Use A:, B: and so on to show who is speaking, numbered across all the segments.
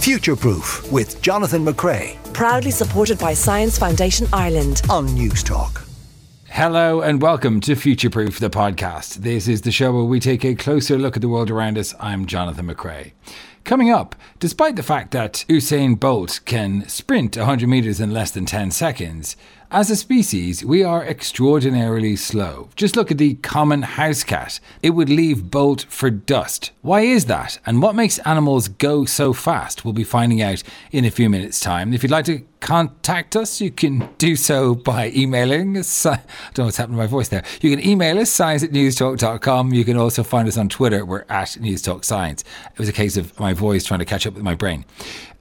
A: Future Proof with Jonathan McCrea
B: Proudly supported by Science Foundation Ireland.
A: on News Talk.
C: Hello and welcome to Future Proof, the podcast. This is the show where we take a closer look at the world around us. I'm Jonathan McCrea. Coming up, despite the fact that Usain Bolt can sprint 100 metres in less than 10 seconds, as a species, we are extraordinarily slow. Just look at the common house cat. It would leave Bolt for dust. Why is that? And what makes animals go so fast? We'll be finding out in a few minutes' time. If you'd like to contact us, you can do so by emailing. I don't know what's happened to my voice there. You can email us, science at newstalk.com. You can also find us on Twitter. We're at Newstalk Science. It was a case of my voice trying to catch up with my brain.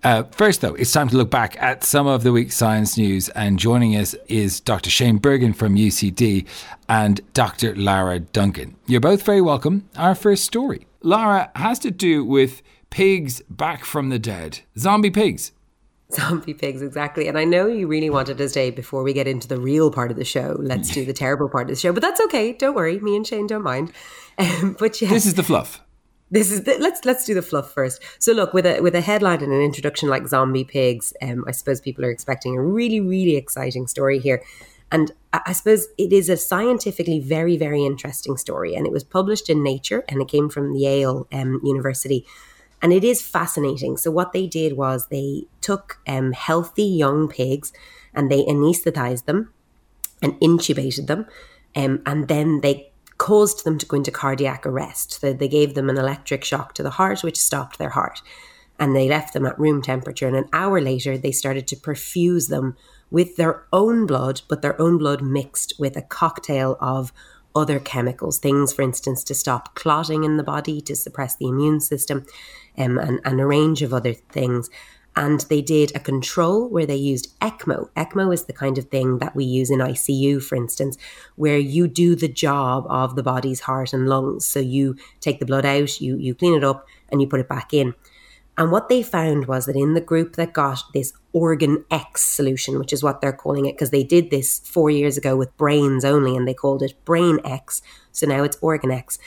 C: Uh, first, though, it's time to look back at some of the week's science news. And joining us is Dr. Shane Bergin from UCD and Dr. Lara Dungan. You're both very welcome. Our first story, Lara, has to do with pigs back from the dead, zombie pigs.
D: Zombie pigs, exactly. And I know you really wanted to stay before we get into the real part of the show. Let's do the terrible part of the show, but that's okay. Don't worry. Me and Shane don't mind. Um, but yeah,
C: This is the fluff.
D: This is the, let's let's do the fluff first. So look, with a with a headline and an introduction like zombie pigs, um, I suppose people are expecting a really really exciting story here, and I, suppose it is a scientifically very very interesting story, and it was published in Nature, and it came from Yale um, University, and it is fascinating. So what they did was they took um, healthy young pigs, and they anesthetized them, and intubated them, um, and then they caused them to go into cardiac arrest. So they gave them an electric shock to the heart, which stopped their heart. And they left them at room temperature. And an hour later, they started to perfuse them with their own blood, but their own blood mixed with a cocktail of other chemicals, things, for instance, to stop clotting in the body, to suppress the immune system, um, and, and a range of other things and they did a control where they used ECMO. ECMO is the kind of thing that we use in ICU, for instance, where you do the job of the body's heart and lungs. So you take the blood out, you you clean it up, and you put it back in. And what they found was that in the group that got this OrganEx solution, which is what they're calling it, because they did this four years ago with brains only, and they called it BrainEx. So now it's OrganEx.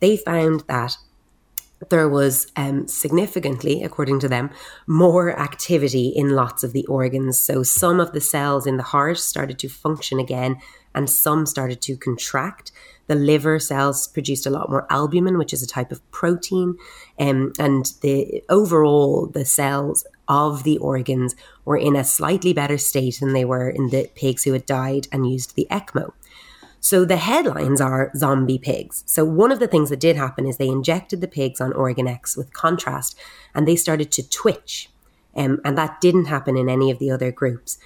D: They found that there was um, significantly, according to them, more activity in lots of the organs. So some of the cells in the heart started to function again, and some started to contract. The liver cells produced a lot more albumin, which is a type of protein, um, and the overall the cells of the organs were in a slightly better state than they were in the pigs who had died and used the ECMO. So the headlines are zombie pigs. So one of the things that did happen is they injected the pigs on OrganEx with contrast and they started to twitch. Um, and that didn't happen in any of the other groups.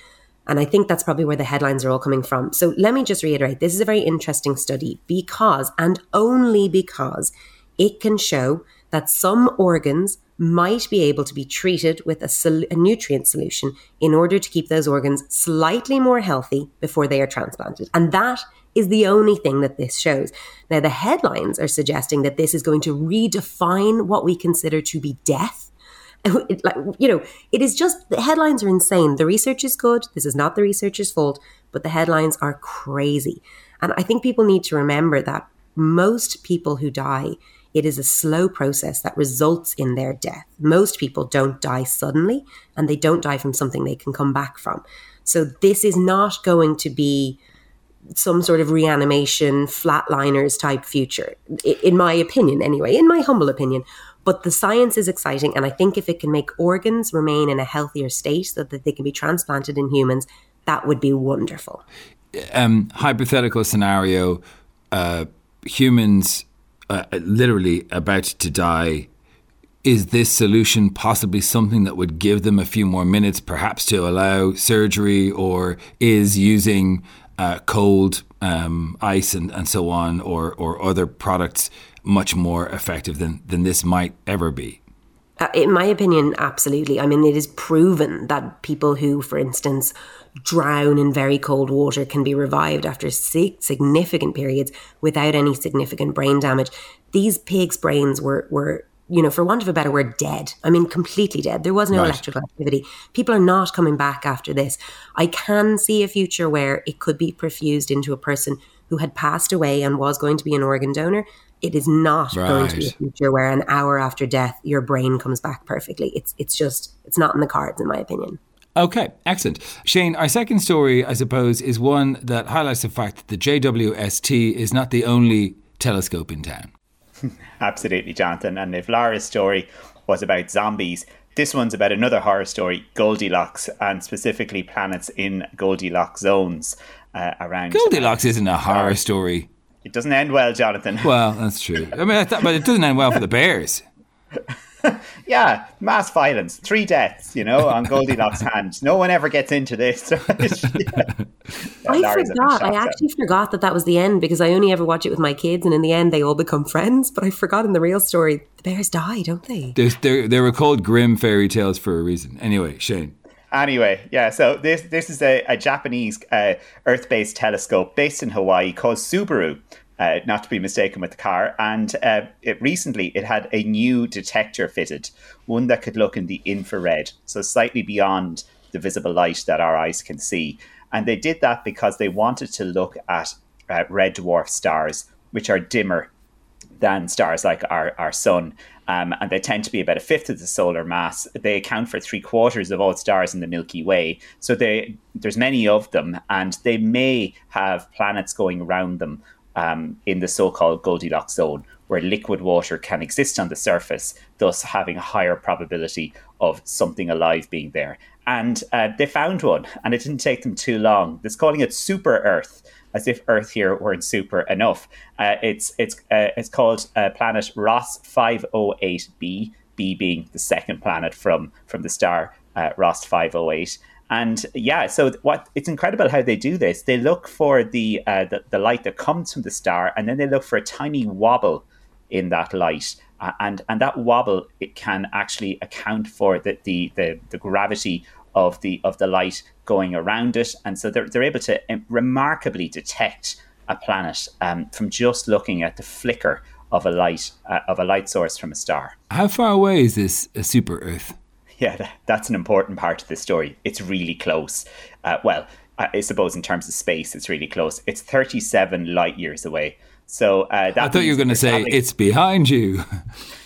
D: And I think that's probably where the headlines are all coming from. So let me just reiterate this is a very interesting study because, and only because, it can show that some organs might be able to be treated with a, sol- a nutrient solution in order to keep those organs slightly more healthy before they are transplanted. And that is the only thing that this shows. Now, the headlines are suggesting that this is going to redefine what we consider to be death. It, like, you know, it is just the headlines are insane. The research is good. This is not the researcher's fault, but the headlines are crazy. And I think people need to remember that most people who die, it is a slow process that results in their death. Most people don't die suddenly and they don't die from something they can come back from. So this is not going to be some sort of reanimation, flatliners type future, in my opinion, anyway, in my humble opinion. But the science is exciting, and I think if it can make organs remain in a healthier state so that they can be transplanted in humans, that would be wonderful.
C: um, hypothetical scenario: uh, humans uh, literally about to die. Is this solution possibly something that would give them a few more minutes, perhaps to allow surgery, or is using uh, cold um, ice and, and so on, or or other products much more effective than than this might ever be?
D: Uh, in my opinion, absolutely. I mean, it is proven that people who, for instance, drown in very cold water can be revived after sig- significant periods without any significant brain damage. These pigs' brains were were you know, for want of a better word, dead. I mean, completely dead. There was no
C: Right.
D: electrical activity. People are not coming back after this. I can see a future where it could be perfused into a person who had passed away and was going to be an organ donor, it is not going to be a future where an hour after death your brain comes back perfectly. It's it's just it's not in the cards, in my opinion.
C: Okay, excellent. Shane, our second story, I suppose, is one that highlights the fact that the JWST is not the only telescope in town.
E: Absolutely, Jonathan. And if Lara's story was about zombies, this one's about another horror story, Goldilocks, and specifically planets in Goldilocks zones uh, around.
C: Goldilocks isn't a horror story.
E: It doesn't end well, Jonathan.
C: Well, that's true. I mean, I thought, but it doesn't end well for the Bears.
E: yeah, mass violence, three deaths, you know, on Goldilocks' hand. No one ever gets into this. Yeah.
D: I
E: Lara's a
D: forgot. I
E: shock
D: actually forgot that that was the end because I only ever watch it with my kids, and in the end, they all become friends. But I forgot in the real story, the bears die, don't they?
C: There's, they they were called grim fairy tales for a reason. Anyway, Shane.
E: Anyway, yeah. So this this is a, a Japanese uh, Earth-based telescope based in Hawaii called Subaru, uh, not to be mistaken with the car. And uh, it recently it had a new detector fitted, one that could look in the infrared, so slightly beyond the visible light that our eyes can see. And they did that because they wanted to look at uh, red dwarf stars, which are dimmer than stars like our, our sun. Um, and they tend to be about a fifth of the solar mass. They account for three quarters of all stars in the Milky Way. So they, there's many of them, and they may have planets going around them um, in the so-called Goldilocks zone, where liquid water can exist on the surface, thus having a higher probability of something alive being there. And uh, they found one, and it didn't take them too long. They're calling it Super Earth as if Earth here weren't super enough. Uh, it's it's uh, it's called uh, planet Ross 508b, B being the second planet from from the star uh, Ross 508. And yeah, so what it's incredible how they do this. They look for the, uh, the the light that comes from the star, and then they look for a tiny wobble in that light. Uh, and and that wobble it can actually account for the, the the the gravity of the of the light going around it, and so they're they're able to remarkably detect a planet um, from just looking at the flicker of a light uh, of a light source from a star.
C: How far away is this uh, super Earth?
E: Yeah, that, that's an important part of this story. It's really close. Uh, well, I, suppose in terms of space, it's really close. It's 37 light years away. So uh, that
C: I thought you were going to say it's behind you.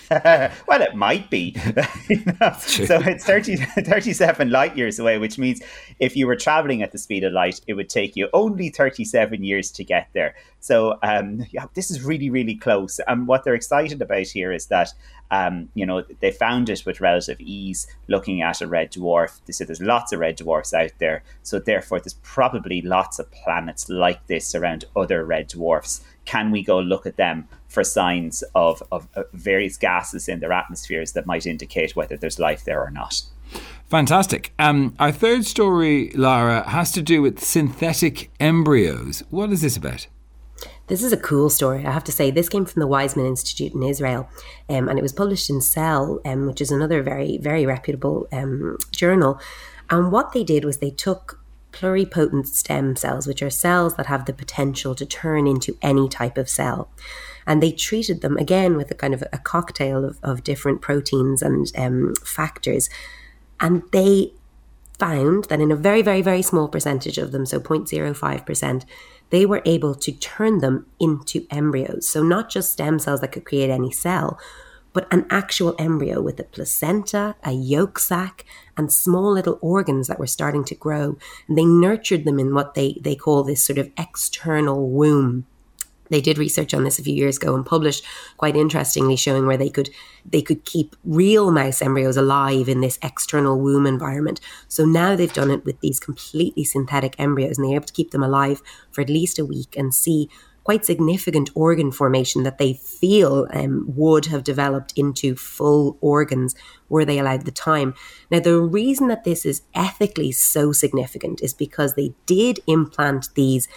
E: well, it might be. You know? So it's 30, 37 light years away, which means if you were traveling at the speed of light, it would take you only 37 years to get there. So, um, yeah, this is really, really close. And what they're excited about here is that, um, you know, they found it with relative ease looking at a red dwarf. They said there's lots of red dwarfs out there. So, therefore, there's probably lots of planets like this around other red dwarfs. Can we go look at them for signs of, of, of various gases in their atmospheres that might indicate whether there's life there or not?
C: Fantastic. Um, our third story, Lara, has to do with synthetic embryos. What is this about?
D: This is a cool story. I have to say, this came from the Weizmann Institute in Israel, um, and it was published in Cell, um, which is another very, very reputable um, journal. And what they did was they took pluripotent stem cells, which are cells that have the potential to turn into any type of cell. And they treated them again with a kind of a cocktail of, of different proteins and um, factors. And they found that in a very, very, very small percentage of them, so 0.05%, they were able to turn them into embryos. So, not just stem cells that could create any cell, but an actual embryo with a placenta, a yolk sac, and small little organs that were starting to grow. And they nurtured them in what they, they call this sort of external womb they did research on this a few years ago and published quite interestingly showing where they could they could keep real mouse embryos alive in this external womb environment so now they've done it with these completely synthetic embryos and they're able to keep them alive for at least a week and see quite significant organ formation that they feel um, would have developed into full organs were they allowed the time. Now, the reason that this is ethically so significant is because they did implant these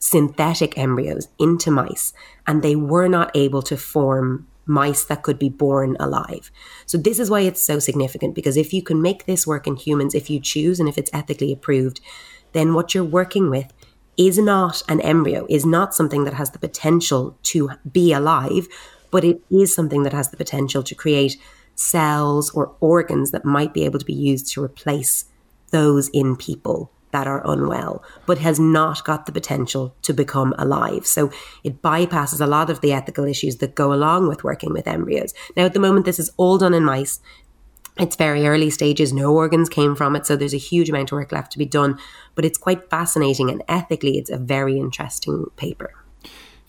D: synthetic embryos into mice and they were not able to form mice that could be born alive. So this is why it's so significant because if you can make this work in humans if you choose and if it's ethically approved, then what you're working with is not an embryo, is not something that has the potential to be alive, but it is something that has the potential to create cells or organs that might be able to be used to replace those in people that are unwell, but has not got the potential to become alive. So it bypasses a lot of the ethical issues that go along with working with embryos. Now, at the moment, this is all done in mice. It's very early stages, no organs came from it, so there's a huge amount of work left to be done. But it's quite fascinating, and ethically, it's a very interesting paper.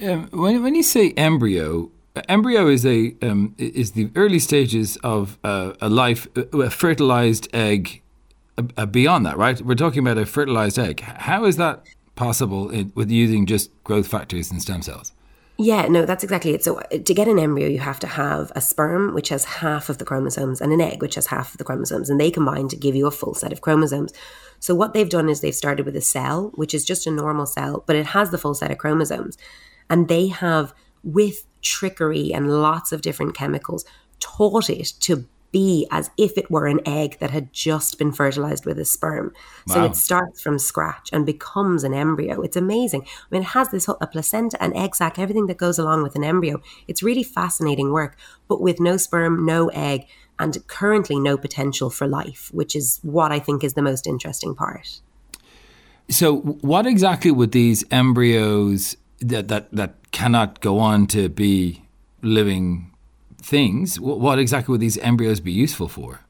C: Um, when, when you say embryo, embryo is a um, is the early stages of uh, a life, a fertilized egg. Uh, beyond that, right? We're talking about a fertilized egg. How is that possible in, with using just growth factors and stem cells?
D: Yeah, no, that's exactly it. So uh, to get an embryo, you have to have a sperm, which has half of the chromosomes, and an egg, which has half of the chromosomes, and they combine to give you a full set of chromosomes. So what they've done is they've started with a cell, which is just a normal cell, but it has the full set of chromosomes, and they have with trickery and lots of different chemicals, taught it to be as if it were an egg that had just been fertilized with a sperm. Wow. So it starts from scratch and becomes an embryo. It's amazing. I mean, it has this a placenta, an egg sac, everything that goes along with an embryo. It's really fascinating work, but with no sperm, no egg, and currently no potential for life, which is what I think is the most interesting part.
C: So, what exactly would these embryos that that that cannot go on to be living things, what exactly would these embryos be useful for?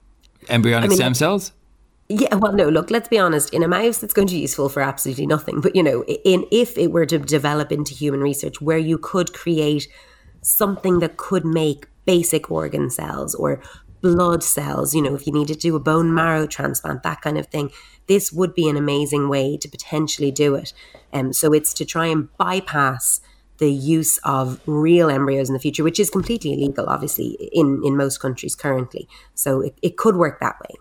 C: Embryonic I mean, stem cells?
D: Yeah, well, no. Look, let's be honest. In a mouse, it's going to be useful for absolutely nothing. But you know, in if it were to develop into human research, where you could create something that could make basic organ cells or blood cells, you know, if you needed to do a bone marrow transplant, that kind of thing, this would be an amazing way to potentially do it. Um, so it's to try and bypass the use of real embryos in the future, which is completely illegal, obviously, in, in most countries currently. So it, it could work that way.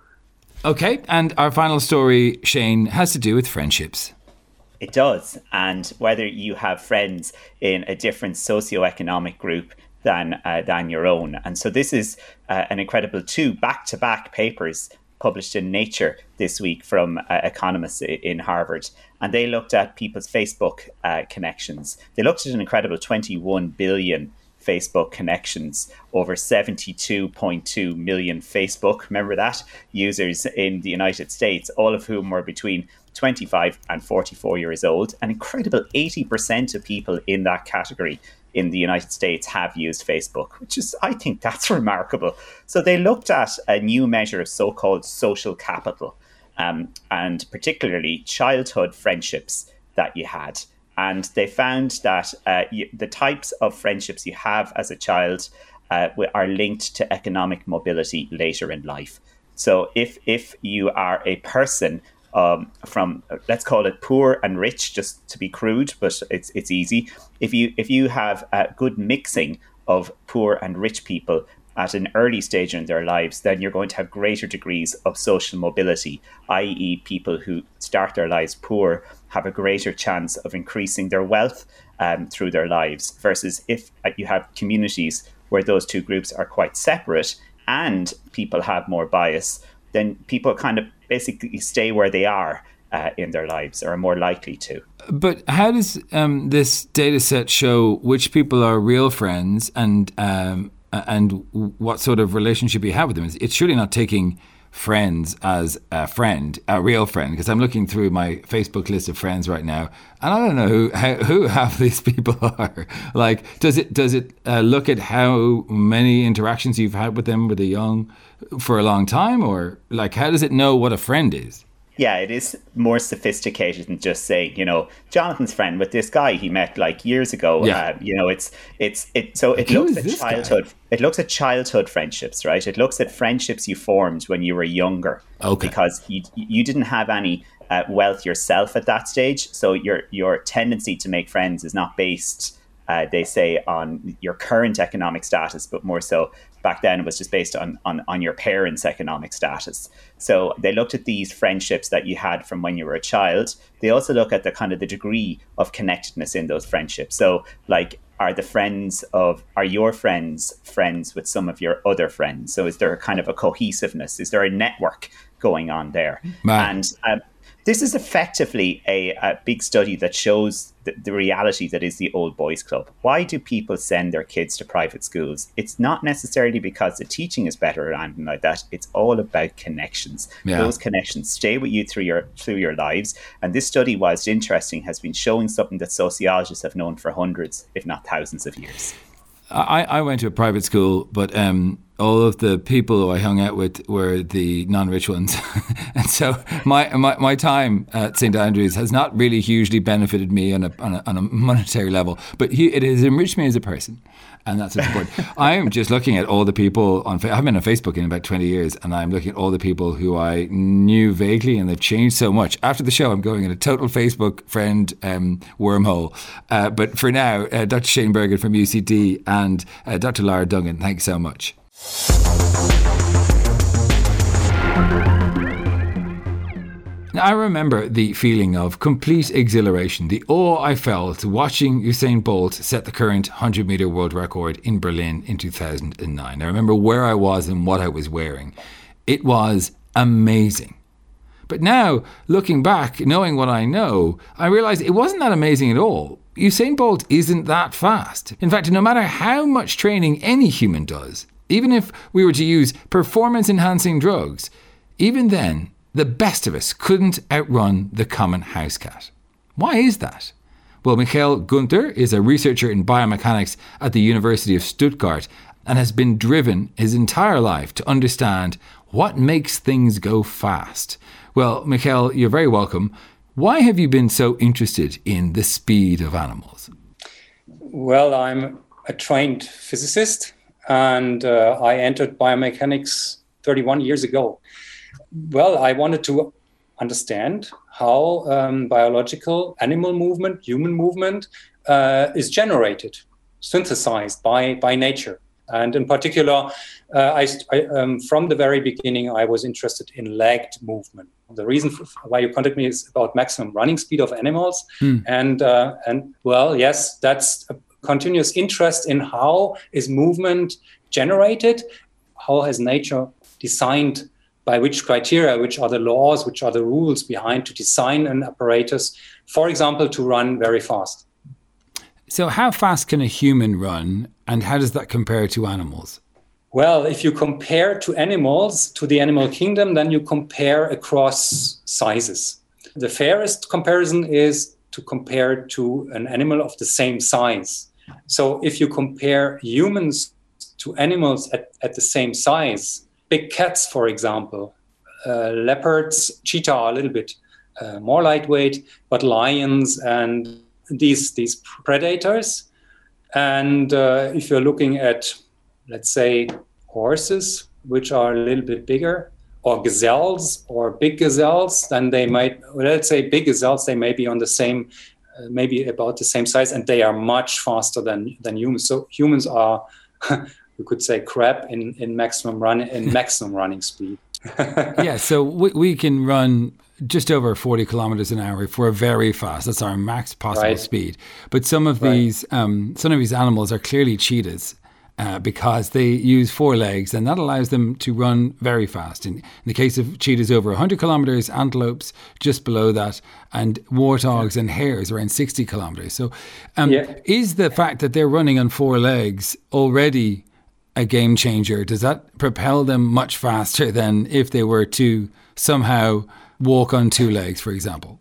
C: Okay, and our final story, Shane, has to do with friendships.
E: It does. And whether you have friends in a different socioeconomic group than uh, than your own. And so this is uh, an incredible two back to back papers published in Nature this week from uh, economists in Harvard. And they looked at people's Facebook uh, connections. They looked at an incredible 21 billion Facebook connections, over 72.2 million Facebook, remember that, users in the United States, all of whom were between 25 and 44 years old. An incredible 80% of people in that category in the United States have used Facebook, which is, I think that's remarkable. So they looked at a new measure of so called social capital um, and particularly childhood friendships that you had. And they found that uh, you, the types of friendships you have as a child uh, are linked to economic mobility later in life. So if if you are a person um, from let's call it poor and rich, just to be crude, but it's it's easy. If you if you have a good mixing of poor and rich people at an early stage in their lives, then you're going to have greater degrees of social mobility, i.e., people who start their lives poor have a greater chance of increasing their wealth um, through their lives, versus if uh, you have communities where those two groups are quite separate and people have more bias, then people kind of basically stay where they are uh, in their lives or are more likely to.
C: But how does um, this data set show which people are real friends and um, and what sort of relationship you have with them? It's surely not taking friends as a friend, a real friend, because I'm looking through my Facebook list of friends right now, and I don't know who who half these people are. Like, does it does it uh, look at how many interactions you've had with them with a young for a long time, or like how does it know what a friend is?
E: Yeah, it is more sophisticated than just saying, you know, Jonathan's friend with this guy he met like years ago. Yeah. Uh, you know, it's it's it. So it looks at childhood. Guy? It looks at childhood friendships, right? It looks at friendships you formed when you were younger.
C: Okay.
E: Because you you didn't have any uh, wealth yourself at that stage, so your your tendency to make friends is not based. Uh, they say on your current economic status, but more so back then it was just based on, on, on your parents' economic status. So they looked at these friendships that you had from when you were a child. They also look at the kind of the degree of connectedness in those friendships. So like are the friends of are your friends friends with some of your other friends? So is there kind of a cohesiveness? Is there a network going on there? Man. And um, This is effectively a, a big study that shows the, the, reality that is the old boys club. Why do people send their kids to private schools? It's not necessarily because the teaching is better or anything like that. It's all about connections. Yeah. Those connections stay with you through your through your lives. And this study, whilst interesting, has been showing something that sociologists have known for hundreds, if not thousands, of years.
C: I, I went to a private school, but um, all of the people who I hung out with were the non-rich ones, and so my, my, my time at St Andrews has not really hugely benefited me on a on a, on a monetary level, but he, it has enriched me as a person and that's important. I'm just looking at all the people on. I've been on Facebook in about 20 years, and I'm looking at all the people who I knew vaguely, and they've changed so much. After the show, I'm going in a total Facebook friend um, wormhole. Uh, but for now, uh, Dr. Shane Bergin from UCD and uh, Dr. Lara Dungan, thanks so much. I remember the feeling of complete exhilaration, the awe I felt watching Usain Bolt set the current 100 meter world record in Berlin in 2009. I remember where I was and what I was wearing. It was amazing. But now, looking back, knowing what I know, I realize it wasn't that amazing at all. Usain Bolt isn't that fast. In fact, no matter how much training any human does, even if we were to use performance enhancing drugs, even then, the best of us couldn't outrun the common house cat. Why is that? Well, Michael Gunther is a researcher in biomechanics at the University of Stuttgart and has been driven his entire life to understand what makes things go fast. Well, Michael, you're very welcome. Why have you been so interested in the speed of animals?
F: Well, I'm a trained physicist and uh, I entered biomechanics 31 years ago well, I wanted to understand how um, biological animal movement, human movement, uh, is generated, synthesized by by nature. And in particular, uh, I, I um, from the very beginning, I was interested in legged movement. The reason why you contacted me is about maximum running speed of animals, hmm. and uh, and well, yes, that's a continuous interest in how is movement generated, how has nature designed by which criteria, which are the laws, which are the rules behind to design an apparatus, for example, to run very fast.
C: So, how fast can a human run, and how does that compare to animals?
F: Well, if you compare to animals, to the animal kingdom, then you compare across sizes. The fairest comparison is to compare to an animal of the same size. So, if you compare humans to animals at, at the same size, big cats, for example. Uh, leopards, cheetah are a little bit uh, more lightweight, but lions and these these predators. And uh, if you're looking at, let's say, horses, which are a little bit bigger, or gazelles or big gazelles, then they might, let's say, big gazelles, they may be on the same, uh, maybe about the same size, and they are much faster than than humans. So humans are you could say crap in, in maximum run in maximum running speed.
C: yeah, so we, we can run just over 40 kilometers an hour if we're very fast. That's our max possible right. speed. But some of right. these um, some of these animals are clearly cheetahs. Uh, because they use four legs, and that allows them to run very fast. In, in, the case of cheetahs, over 100 kilometers, antelopes just below that, and warthogs and hares around 60 kilometers. So, um, yeah. is the fact that they're running on four legs already a game changer? Does that propel them much faster than if they were to somehow walk on two legs, for example?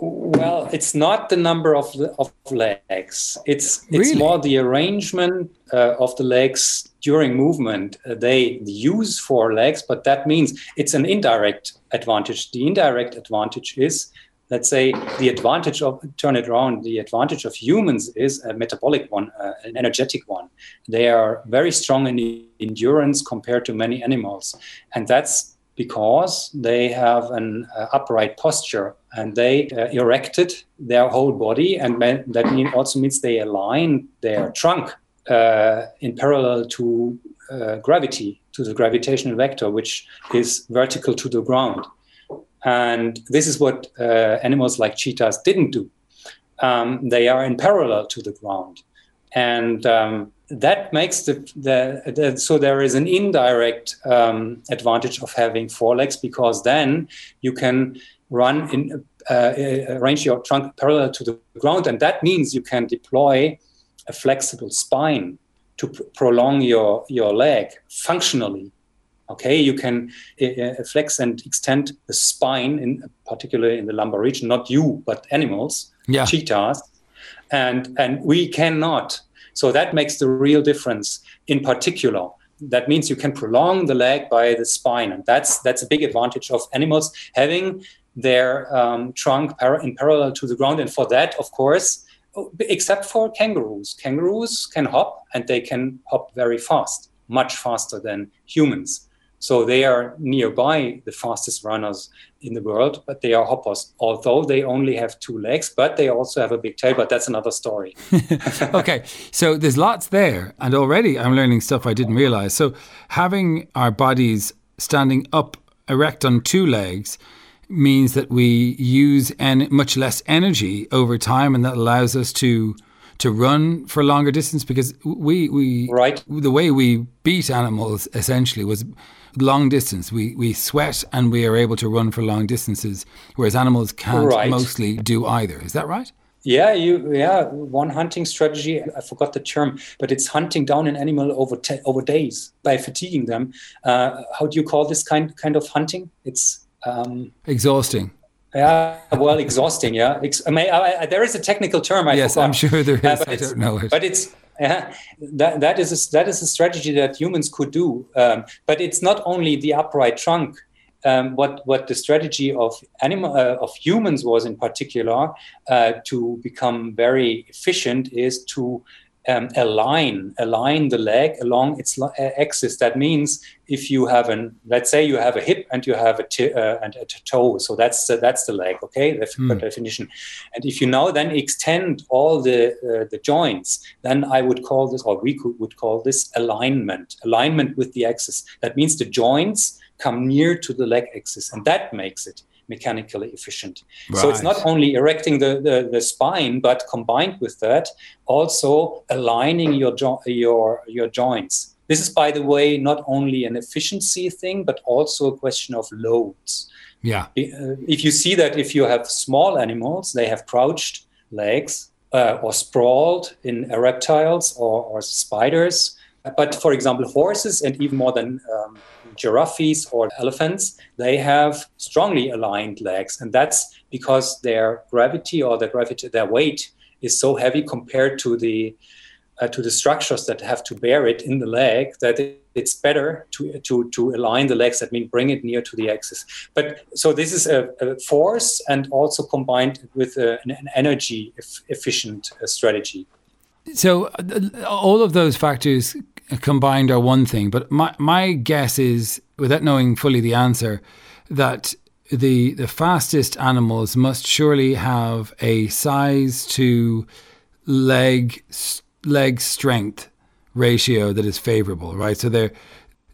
F: Well, it's not the number of of legs. It's it's really? more the arrangement uh, of the legs during movement. Uh, they use four legs, but that means it's an indirect advantage. The indirect advantage is let's say the advantage of turn it around the advantage of humans is a metabolic one uh, an energetic one. They are very strong in endurance compared to many animals. And that's because they have an uh, upright posture and they uh, erected their whole body. And that mean also means they align their trunk uh, in parallel to uh, gravity to the gravitational vector which is vertical to the ground and this is what uh, animals like cheetahs didn't do. Um, they are in parallel to the ground. And um, that makes the, the, the, so there is an indirect um, advantage of having four legs because then you can run in uh, uh, arrange your trunk parallel to the ground, and that means you can deploy a flexible spine to pr- prolong your your leg functionally. Okay, you can uh, flex and extend the spine, in particularly in the lumbar region. Not you, but animals,
C: Yeah.
F: cheetahs, and and we cannot. So that makes the real difference. In particular, that means you can prolong the leg by the spine, and that's that's a big advantage of animals having their um, trunk par- in parallel to the ground. And for that, of course, except for kangaroos, kangaroos can hop, and they can hop very fast, much faster than humans. So they are nearby the fastest runners in the world, but they are hoppers, although they only have two legs, but they also have a big tail, but that's another story.
C: okay, so there's lots there, and already I'm learning stuff I didn't realize. So having our bodies standing up erect on two legs means that we use en- much less energy over time, and that allows us to to run for longer distance because we we
F: Right.
C: the way we beat animals essentially was long distance. We we sweat and we are able to run for long distances, whereas animals can't
F: Right.
C: mostly do either. Is that right?
F: Yeah, you yeah, one hunting strategy, I forgot the term, but it's hunting down an animal over te- over days by fatiguing them. Uh, how do you call this kind kind of hunting? It's um,
C: Exhausting.
F: Yeah, well, exhausting. Yeah, Ex- I mean, I, I, there is a technical term. I
C: Yes,
F: forgot.
C: I'm sure there is.
F: Uh, but
C: I don't know it.
F: But it's yeah, that that is a, that is a strategy that humans could do. Um, but it's not only the upright trunk. Um, what what the strategy of animal uh, of humans was in particular uh, to become very efficient is to um, align align the leg along its uh, axis. That means if you have an let's say you have a hip and you have a t- uh, and a toe, so that's the, that's the leg. Okay, the
C: Hmm.
F: definition. And if you now then extend all the uh, the joints, then I would call this, or we could, would call this alignment. Alignment with the axis. That means the joints come near to the leg axis, and that makes it mechanically efficient. So it's not only erecting the, the, the spine, but combined with that, also aligning your jo- your your joints. This is, by the way, not only an efficiency thing, but also a question of loads
C: Yeah.
F: uh, if you see that if you have small animals, they have crouched legs uh, or sprawled in reptiles or, or spiders. But for example, horses and even more than um, giraffes or elephants, they have strongly aligned legs, and that's because their gravity or their gravity, their weight is so heavy compared to the uh, to the structures that have to bear it in the leg that it, it's better to, to, to align the legs that mean bring it near to the axis. But so this is a, a force and also combined with a, an, an energy efficient uh, strategy.
C: So uh, all of those factors combined are one thing, but my my guess is, without knowing fully the answer, that the the fastest animals must surely have a size to leg leg strength ratio that is favorable, right? So they're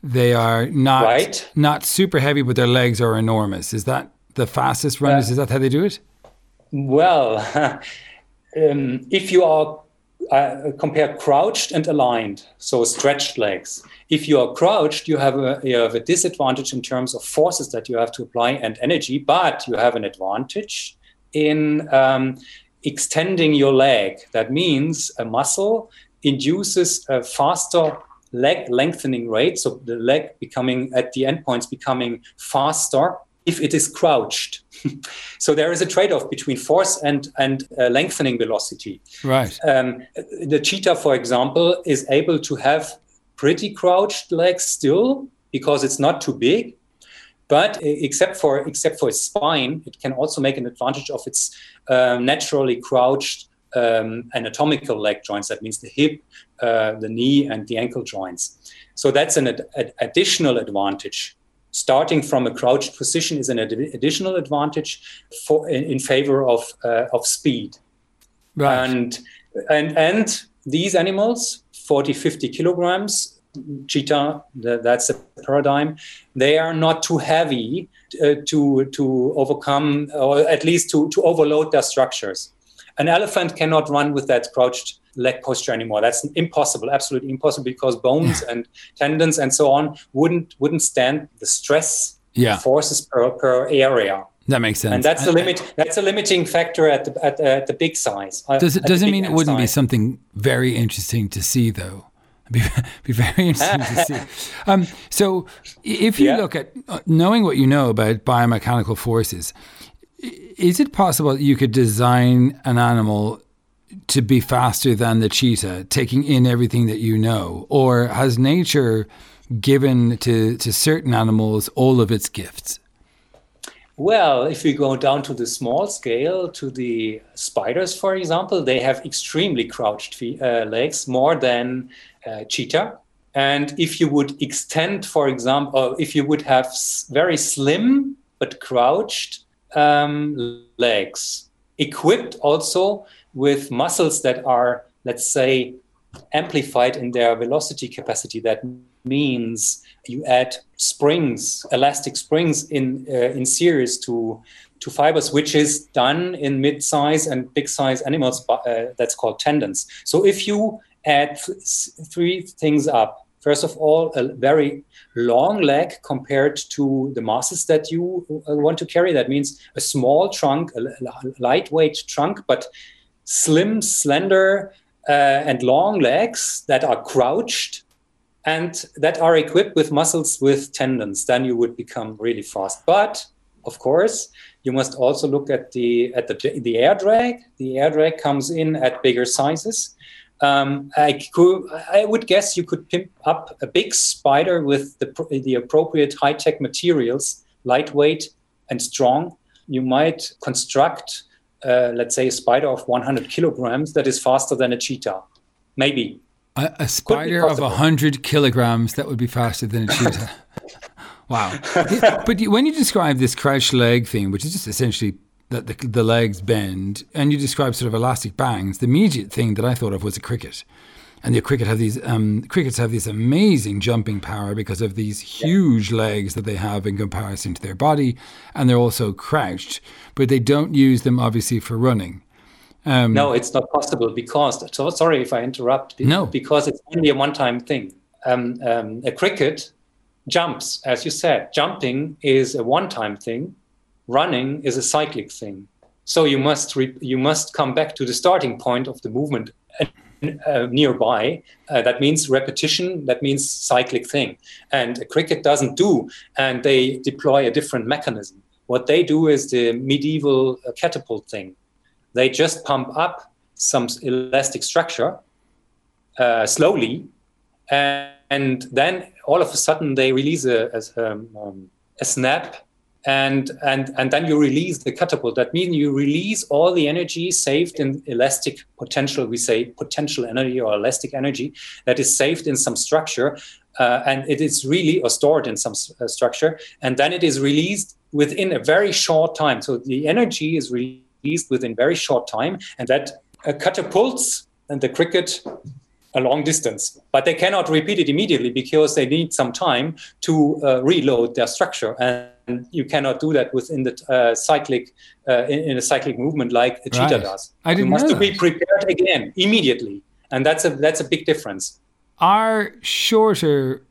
C: they are not
F: Right.
C: not super heavy, but their legs are enormous. Is that the fastest runners? is that how they do it?
F: well um, if you are uh, compare crouched and aligned so stretched legs. If you are crouched you have a you have a disadvantage in terms of forces that you have to apply and energy but you have an advantage in um, extending your leg. That means a muscle induces a faster leg lengthening rate so the leg becoming at the endpoints becoming faster if it is crouched so there is a trade-off between force and and uh, lengthening velocity
C: Right.
F: um, the cheetah, for example, is able to have pretty crouched legs still because it's not too big. But uh, except for except for its spine, it can also make an advantage of its um, naturally crouched um, anatomical leg joints. That means the hip, uh, the knee, and the ankle joints. So that's an ad- additional advantage. Starting from a crouched position is an ad- additional advantage for in, in favor of uh, of speed
C: Right.
F: and and and these animals 40 50 kilograms cheetah th- that's the paradigm they are not too heavy uh, to to overcome or at least to to overload their structures an elephant cannot run with that crouched leg posture anymore that's impossible absolutely impossible because bones and tendons and so on wouldn't wouldn't stand the stress
C: Yeah.
F: forces per, per area
C: That makes sense.
F: And that's a limit. That's a limiting factor at the at, at the big size.
C: Does it doesn't mean it wouldn't size. be something very interesting to see though? Be, be very interesting to see. Um, so, if you yeah. look at uh, knowing what you know about biomechanical forces, is it possible you could design an animal to be faster than the cheetah, taking in everything that you know? Or has nature given to, to certain animals all of its gifts?
F: Well, if we go down to the small scale, to the spiders, for example, they have extremely crouched feet, uh, legs, more than uh, cheetah. And if you would extend, for example, if you would have very slim but crouched um, legs, equipped also with muscles that are, let's say, amplified in their velocity capacity. That means you add springs, elastic springs in uh, in series to to fibers, which is done in mid-size and big-size animals. Uh, that's called tendons. So if you add th- three things up, first of all, a very long leg compared to the masses that you uh, want to carry. That means a small trunk, a lightweight trunk, but slim, slender, uh, and long legs that are crouched and that are equipped with muscles with tendons, then you would become really fast. But of course, you must also look at the at the the air drag. The air drag comes in at bigger sizes. Um, I, could, I would guess you could pimp up a big spider with the, the appropriate high tech materials, lightweight and strong. You might construct uh, let's say, a spider of 100 kilograms that is faster than a cheetah. Maybe.
C: A, a spider of 100 kilograms that would be faster than a cheetah. wow. but when you describe this crouched leg thing, which is just essentially that the, the legs bend, and you describe sort of elastic bangs, the immediate thing that I thought of was a cricket and the cricket have these um, crickets have this amazing jumping power because of these huge legs that they have in comparison to their body, and they're also crouched, but they don't use them obviously for running.
F: Um, no, it's not possible because. So sorry if I interrupt.
C: No,
F: because it's only a one-time thing. Um, um, a cricket jumps, as you said. Jumping is a one-time thing. Running is a cyclic thing. So you must re- you must come back to the starting point of the movement uh, nearby. Uh, that means repetition. That means cyclic thing. And cricket doesn't do, and they deploy a different mechanism. What they do is the medieval uh, catapult thing. They just pump up some elastic structure uh, slowly, and, and, then all of a sudden they release a, a, um, a snap and and and then you release the catapult. That means you release all the energy saved in elastic potential we say potential energy or elastic energy that is saved in some structure uh, and it is really or stored in some uh, structure and then it is released within a very short time. So the energy is released within very short time and that uh, catapults and the cricket a long distance, but they cannot repeat it immediately because they need some time to uh, reload their structure, and you cannot do that within the uh, cyclic uh, in, in, a cyclic movement like a cheetah right. does.
C: I didn't
F: you must
C: know
F: be prepared again immediately, and that's a that's a big difference.
C: Are shorter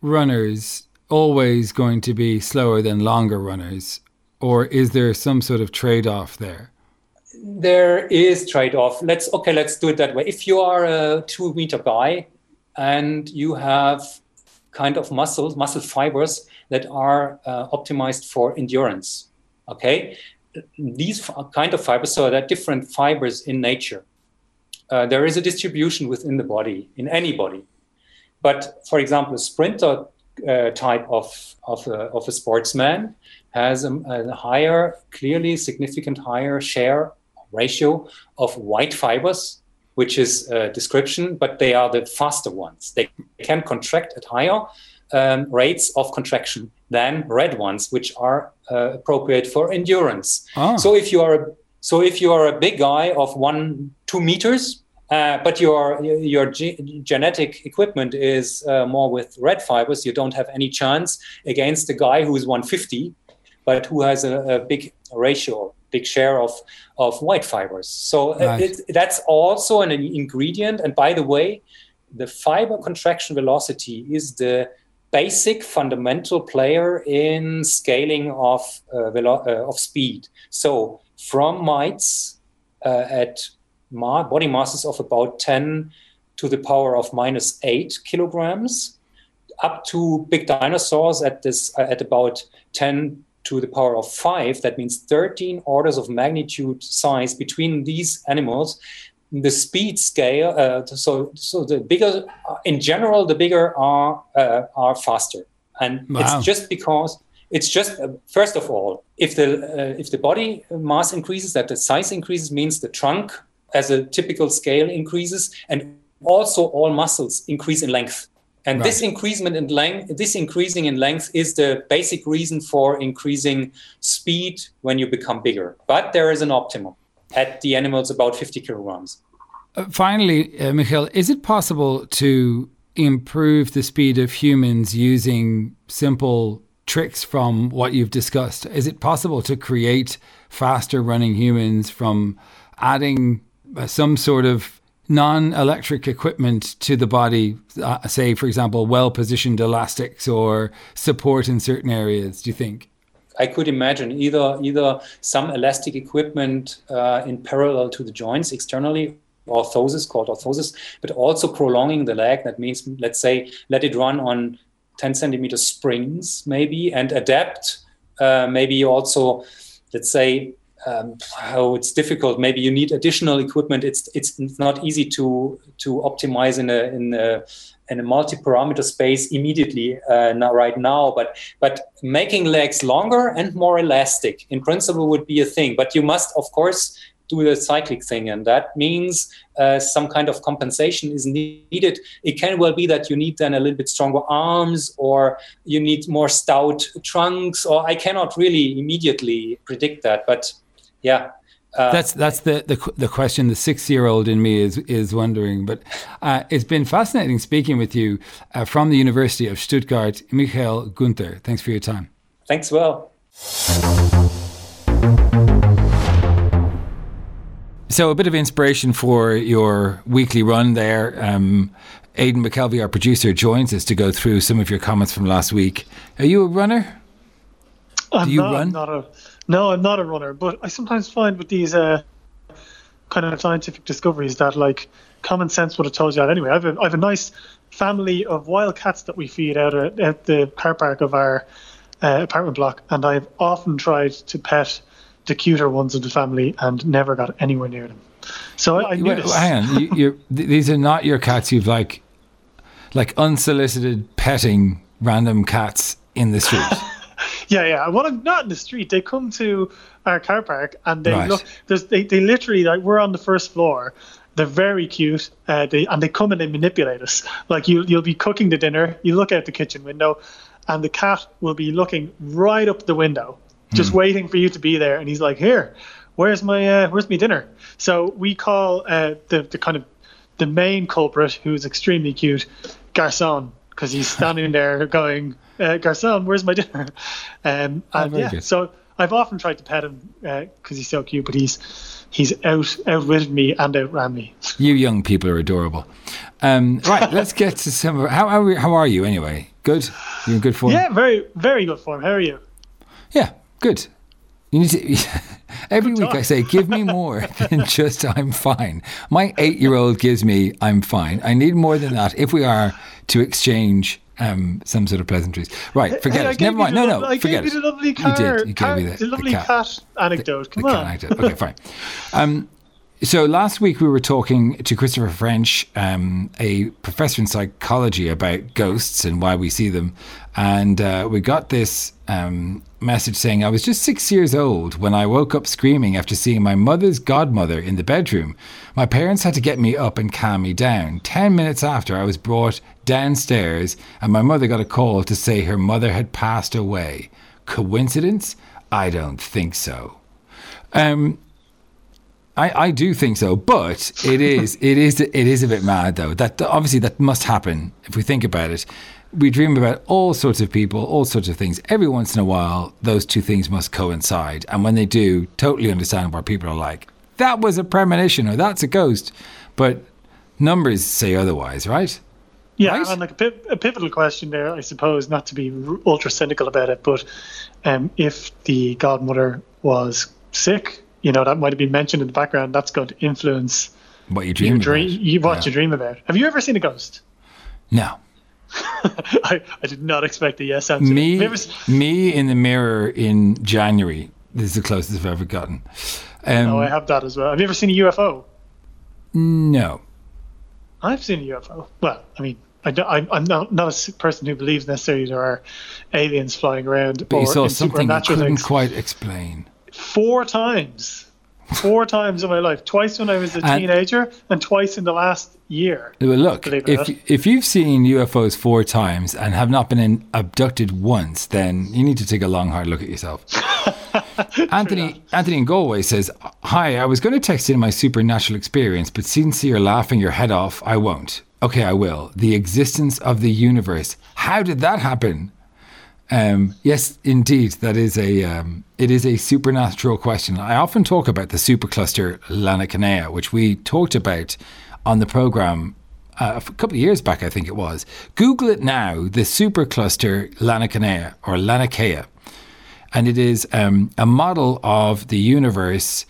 C: runners always going to be slower than longer runners, or is there some sort of trade-off there?
F: there is trade-off. Let's okay, let's do it that way. If you are a two-meter guy and you have kind of muscles, muscle fibers that are uh, optimized for endurance, okay, these kind of fibers. So there are different fibers in nature. Uh, there is a distribution within the body in any body, but for example, a sprinter uh, type of of a, of a sportsman has a, a, higher, clearly significant higher share ratio of white fibers, which is a description, but they are the faster ones. They can contract at higher um, rates of contraction than red ones, which are uh, appropriate for endurance. Ah. So if you are a, so if you are a big guy of one two meters, uh, but your your ge- genetic equipment is uh, more with red fibers, you don't have any chance against a guy who is 150, but who has a, a big ratio big share of, of white fibers. So uh, right. it, that's also an ingredient. And by the way, the fiber contraction velocity is the basic fundamental player in scaling of uh, velo- uh, of speed. So from mites uh, at ma- body masses of about 10 to the power of minus 8 kilograms up to big dinosaurs at this uh, at about 10 to the power of 5 that means 13 orders of magnitude size between these animals. The speed scale uh, so so the bigger uh, in general the bigger are uh, are faster. And wow. it's just because it's just uh, first of all if the uh, if the body mass increases that the size increases means the trunk as a typical scale increases and also all muscles increase in length and right. this increasement in length this increasing in length is the basic reason for increasing speed when you become bigger but there is an optimum at the animals about 50 kilograms.
C: Uh, finally, uh, Michael, is it possible to improve the speed of humans using simple tricks from what you've discussed? Is it possible to create faster running humans from adding uh, some sort of non electric equipment to the body, uh, say, for example, well positioned elastics or support in certain areas, do you think?
F: I could imagine either either some elastic equipment uh, in parallel to the joints externally, orthosis called orthosis, but also prolonging the leg. That means, let's say, let it run on 10 centimeter springs maybe and adapt. Uh, maybe also, let's say, um, how it's difficult. Maybe you need additional equipment. It's it's not easy to to optimize in a in a in a multi-parameter space immediately uh, not right now but but making legs longer and more elastic in principle would be a thing but you must of course do the cyclic thing and that means uh, some kind of compensation is needed it can well be that you need then a little bit stronger arms or you need more stout trunks or i cannot really immediately predict that but yeah
C: uh, that's that's the, the the question the six year old in me is is wondering. But uh, it's been fascinating speaking with you uh, from the University of Stuttgart, Michael Gunther. Thanks for your time.
F: Thanks, well.
C: So a bit of inspiration for your weekly run there. Um, Aidan McKelvey, our producer, joins us to go through some of your comments from last week. Are you a runner?
G: I'm Do you not, run? Not a, no, I'm not a runner, but I sometimes find with these uh, kind of scientific discoveries that like common sense would have told you that anyway. I have a, I have a nice family of wild cats that we feed out at, at the car park of our uh, apartment block, and I've often tried to pet the cuter ones of the family and never got anywhere near them. So I, I knew this.
C: Hang on, you, these are not your cats. You've like, like unsolicited petting random cats in the street.
G: yeah, yeah. Well, I'm not in the street. They come to our car park and they right. look. There's they, they literally like we're on the first floor. They're very cute. Uh, they and they come and they manipulate us. Like you, you'll be cooking the dinner. You look out the kitchen window, and the cat will be looking right up the window, just mm. waiting for you to be there. And he's like, "Here, where's my uh, where's my dinner?" So we call uh, the the kind of the main culprit, who's extremely cute, Garcon, because he's standing there going, uh, Garcon, where's my dinner? Um, oh, yeah, good. so I've often tried to pet him because uh, he's so cute, but he's he's out outwitted me and outran me.
C: You young people are adorable. Um, right, let's get to some. Of, how how how are you anyway? Good. You in good form?
G: Yeah, very very good form. How are you?
C: Yeah, good. You need to. Every week I say, give me more than just I'm fine. My eight year old gives me I'm fine. I need more than that if we are to exchange um, some sort of pleasantries. Right, forget hey, it. Never mind. No, no,
G: I
C: forget
G: gave it. You the lovely car, you did. You car, gave me the, the lovely the cat, cat anecdote. Come the, on. Anecdote.
C: Okay, fine. Um, so last week we were talking to Christopher French, um, a professor in psychology, about ghosts and why we see them, and uh, we got this um, message saying I was just six years old when I woke up screaming after seeing my mother's godmother in the bedroom. My parents had to get me up and calm me down. Ten minutes after, I was brought downstairs, and my mother got a call to say her mother had passed away. Coincidence? I don't think so. Um, I, I do think so, but it is it is it is a bit mad though. That obviously that must happen if we think about it. We dream about all sorts of people, all sorts of things. Every once in a while, those two things must coincide, and when they do, totally understand why people are like. That was a premonition, or that's a ghost, but numbers say otherwise, right?
G: Yeah,
C: right?
G: and like a, a, pivotal question there, I suppose, not to be ultra cynical about it, but um, if the godmother was sick, you know, that might have been mentioned in the background. That's going to influence
C: what you dream,
G: you dream you, what yeah. you dream about. Have you ever seen a ghost?
C: No.
G: I, I did not expect a yes answer.
C: Me, ever... me in the mirror in January. This is the closest I've ever gotten.
G: Um, oh, I have that as well. Have you ever seen a UFO?
C: No.
G: I've seen a UFO. Well, I mean, I am not, not a person who believes necessarily there are aliens flying around.
C: But you saw something you couldn't things. quite explain.
G: Four times. Four times in my life. Twice when I was a and, teenager, and twice in the last year.
C: Well, look, if if you've seen UFOs four times and have not been in, abducted once, then you need to take a long, hard look at yourself. Anthony Anthony in Galway says, "Hi, I was going to text in my supernatural experience, but since you're laughing your head off, I won't. Okay, I will. The existence of the universe. How did that happen? Um, yes, indeed, that is a um, it is a supernatural question. I often talk about the supercluster Laniakea, which we talked about on the program uh, a couple of years back, I think it was. Google it now, the supercluster Laniakea or Laniakea, and it is um, a model of the universe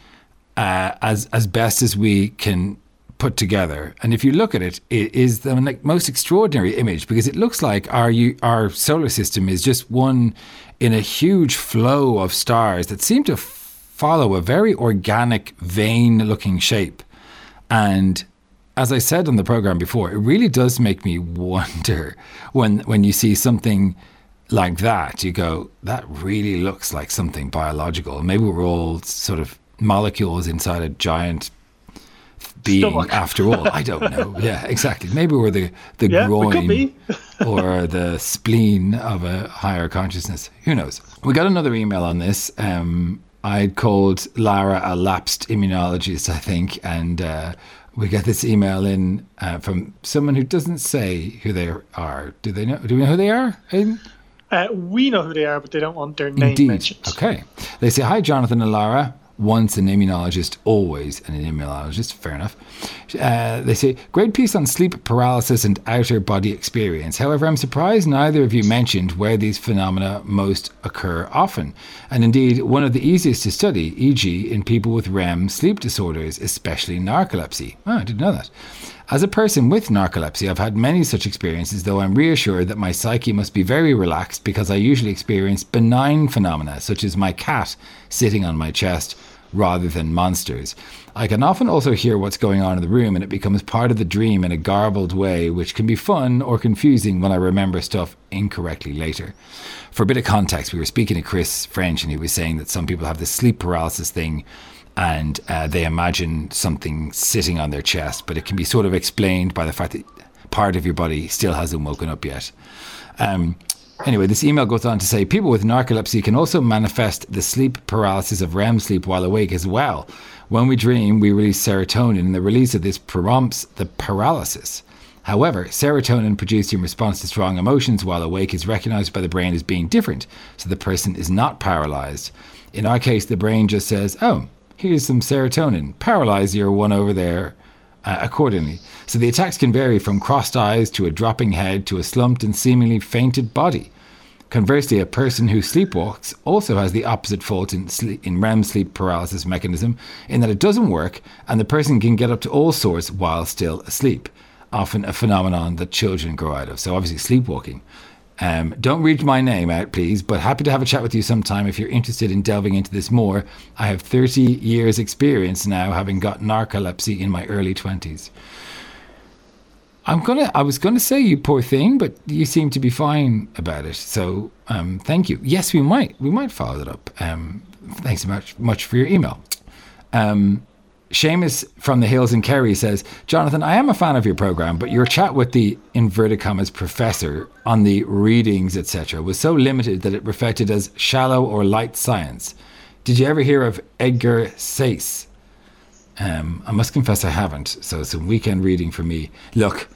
C: uh, as as best as we can put together. And if you look at it, it is the most extraordinary image because it looks like our our solar system is just one in a huge flow of stars that seem to follow a very organic vein-looking shape. And as I said on the program before, it really does make me wonder when when you see something like that, you go, that really looks like something biological. Maybe we're all sort of molecules inside a giant being Stomach. after all. I don't know. Yeah, exactly. Maybe we're the, the yeah, groin or the spleen of a higher consciousness. Who knows? We got another email on this. Um, I'd called Lara a lapsed immunologist, I think, and uh, we get this email in uh, from someone who doesn't say who they are. Do they know? Do we know who they are?
G: Uh, we know who they are, but they don't want their name Indeed. mentioned.
C: Okay. They say, Hi, Jonathan and Lara once an immunologist, always an immunologist. Fair enough. Uh, they say, great piece on sleep paralysis and outer body experience. However, I'm surprised neither of you mentioned where these phenomena most occur often. And indeed, one of the easiest to study, e.g., in people with REM sleep disorders, especially narcolepsy. Oh, I didn't know that. As a person with narcolepsy, I've had many such experiences, though I'm reassured that my psyche must be very relaxed because I usually experience benign phenomena, such as my cat sitting on my chest, rather than monsters. I can often also hear what's going on in the room, and it becomes part of the dream in a garbled way, which can be fun or confusing when I remember stuff incorrectly later. For a bit of context, we were speaking to Chris French, and he was saying that some people have this sleep paralysis thing and uh, they imagine something sitting on their chest, but it can be sort of explained by the fact that part of your body still hasn't woken up yet. Um, anyway, this email goes on to say people with narcolepsy can also manifest the sleep paralysis of REM sleep while awake as well. When we dream, we release serotonin, and the release of this prompts the paralysis. However, serotonin produced in response to strong emotions while awake is recognized by the brain as being different, so the person is not paralyzed. In our case, the brain just says, Oh, here's some serotonin, paralyze your one over there uh, accordingly. So the attacks can vary from crossed eyes to a dropping head to a slumped and seemingly fainted body. Conversely, a person who sleepwalks also has the opposite fault in, sleep, in REM sleep paralysis mechanism in that it doesn't work and the person can get up to all sorts while still asleep, often a phenomenon that children grow out of. So, obviously, sleepwalking um, don't read my name out, please, but happy to have a chat with you sometime if you're interested in delving into this more. I have 30 years' experience now, having got narcolepsy in my early 20s. I'm gonna. I was gonna say you poor thing, but you seem to be fine about it. So um, thank you. Yes, we might. We might follow that up. Um, thanks so much, much for your email. Um, Seamus from the Hills in Kerry says, Jonathan, I am a fan of your program, but your chat with the inverted commas professor on the readings, etc., was so limited that it reflected as shallow or light science. Did you ever hear of Edgar Cayce? Um, I must confess I haven't, so some weekend reading for me. Look,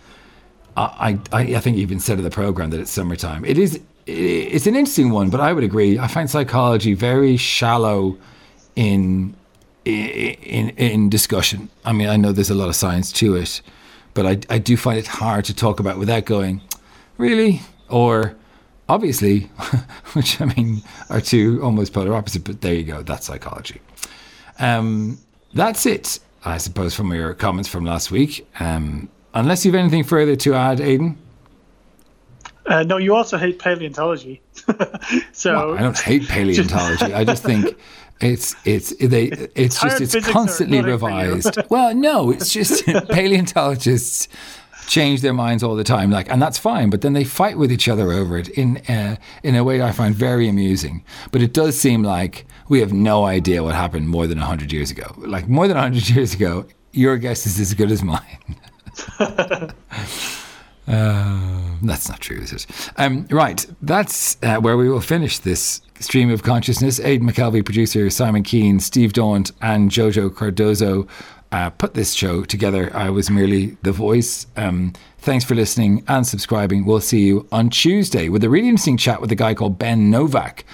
C: I, I, I think you even said of the program that it's summertime. It is, it's an interesting one, but I would agree. I find psychology very shallow in in in discussion. I mean, I know there's a lot of science to it, but I, I do find it hard to talk about without going, really? Or obviously, which I mean are two almost polar opposite, but there you go. That's psychology. Um, that's it, I suppose, from your comments from last week. Um, unless you have anything further to add, Aidan.
G: Uh, no, you also hate paleontology. so
C: well, I don't hate paleontology. I just think it's it's they it's just it's constantly revised. well, no, it's just paleontologists change their minds all the time, like, and that's fine. But then they fight with each other over it in uh, in a way I find very amusing. But it does seem like we have no idea what happened more than hundred years ago. Like more than hundred years ago, your guess is as good as mine. Uh, that's not true, is it? Um, right, that's uh, where we will finish this stream of consciousness. Aidan McKelvey, producer, Simon Keane, Steve Daunt, and Jojo Cardozo uh, put this show together. I was merely the voice. Um, thanks for listening and subscribing. We'll see you on Tuesday with a really interesting chat with a guy called Ben Novak.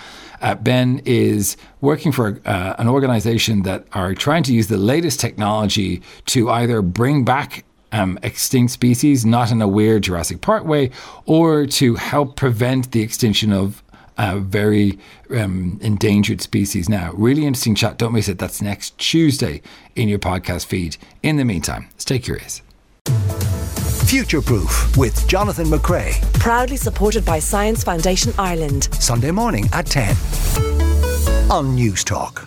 C: Uh, ben is working for uh, an organization that are trying to use the latest technology to either bring back um, extinct species, not in a weird Jurassic Park way, or to help prevent the extinction of uh, very um, endangered species now. Really interesting chat. Don't miss it. That's next Tuesday in your podcast feed. In the meantime, stay curious.
A: Future Proof with Jonathan McCrea.
B: Proudly supported by Science Foundation Ireland.
A: Sunday morning at 10 on Newstalk.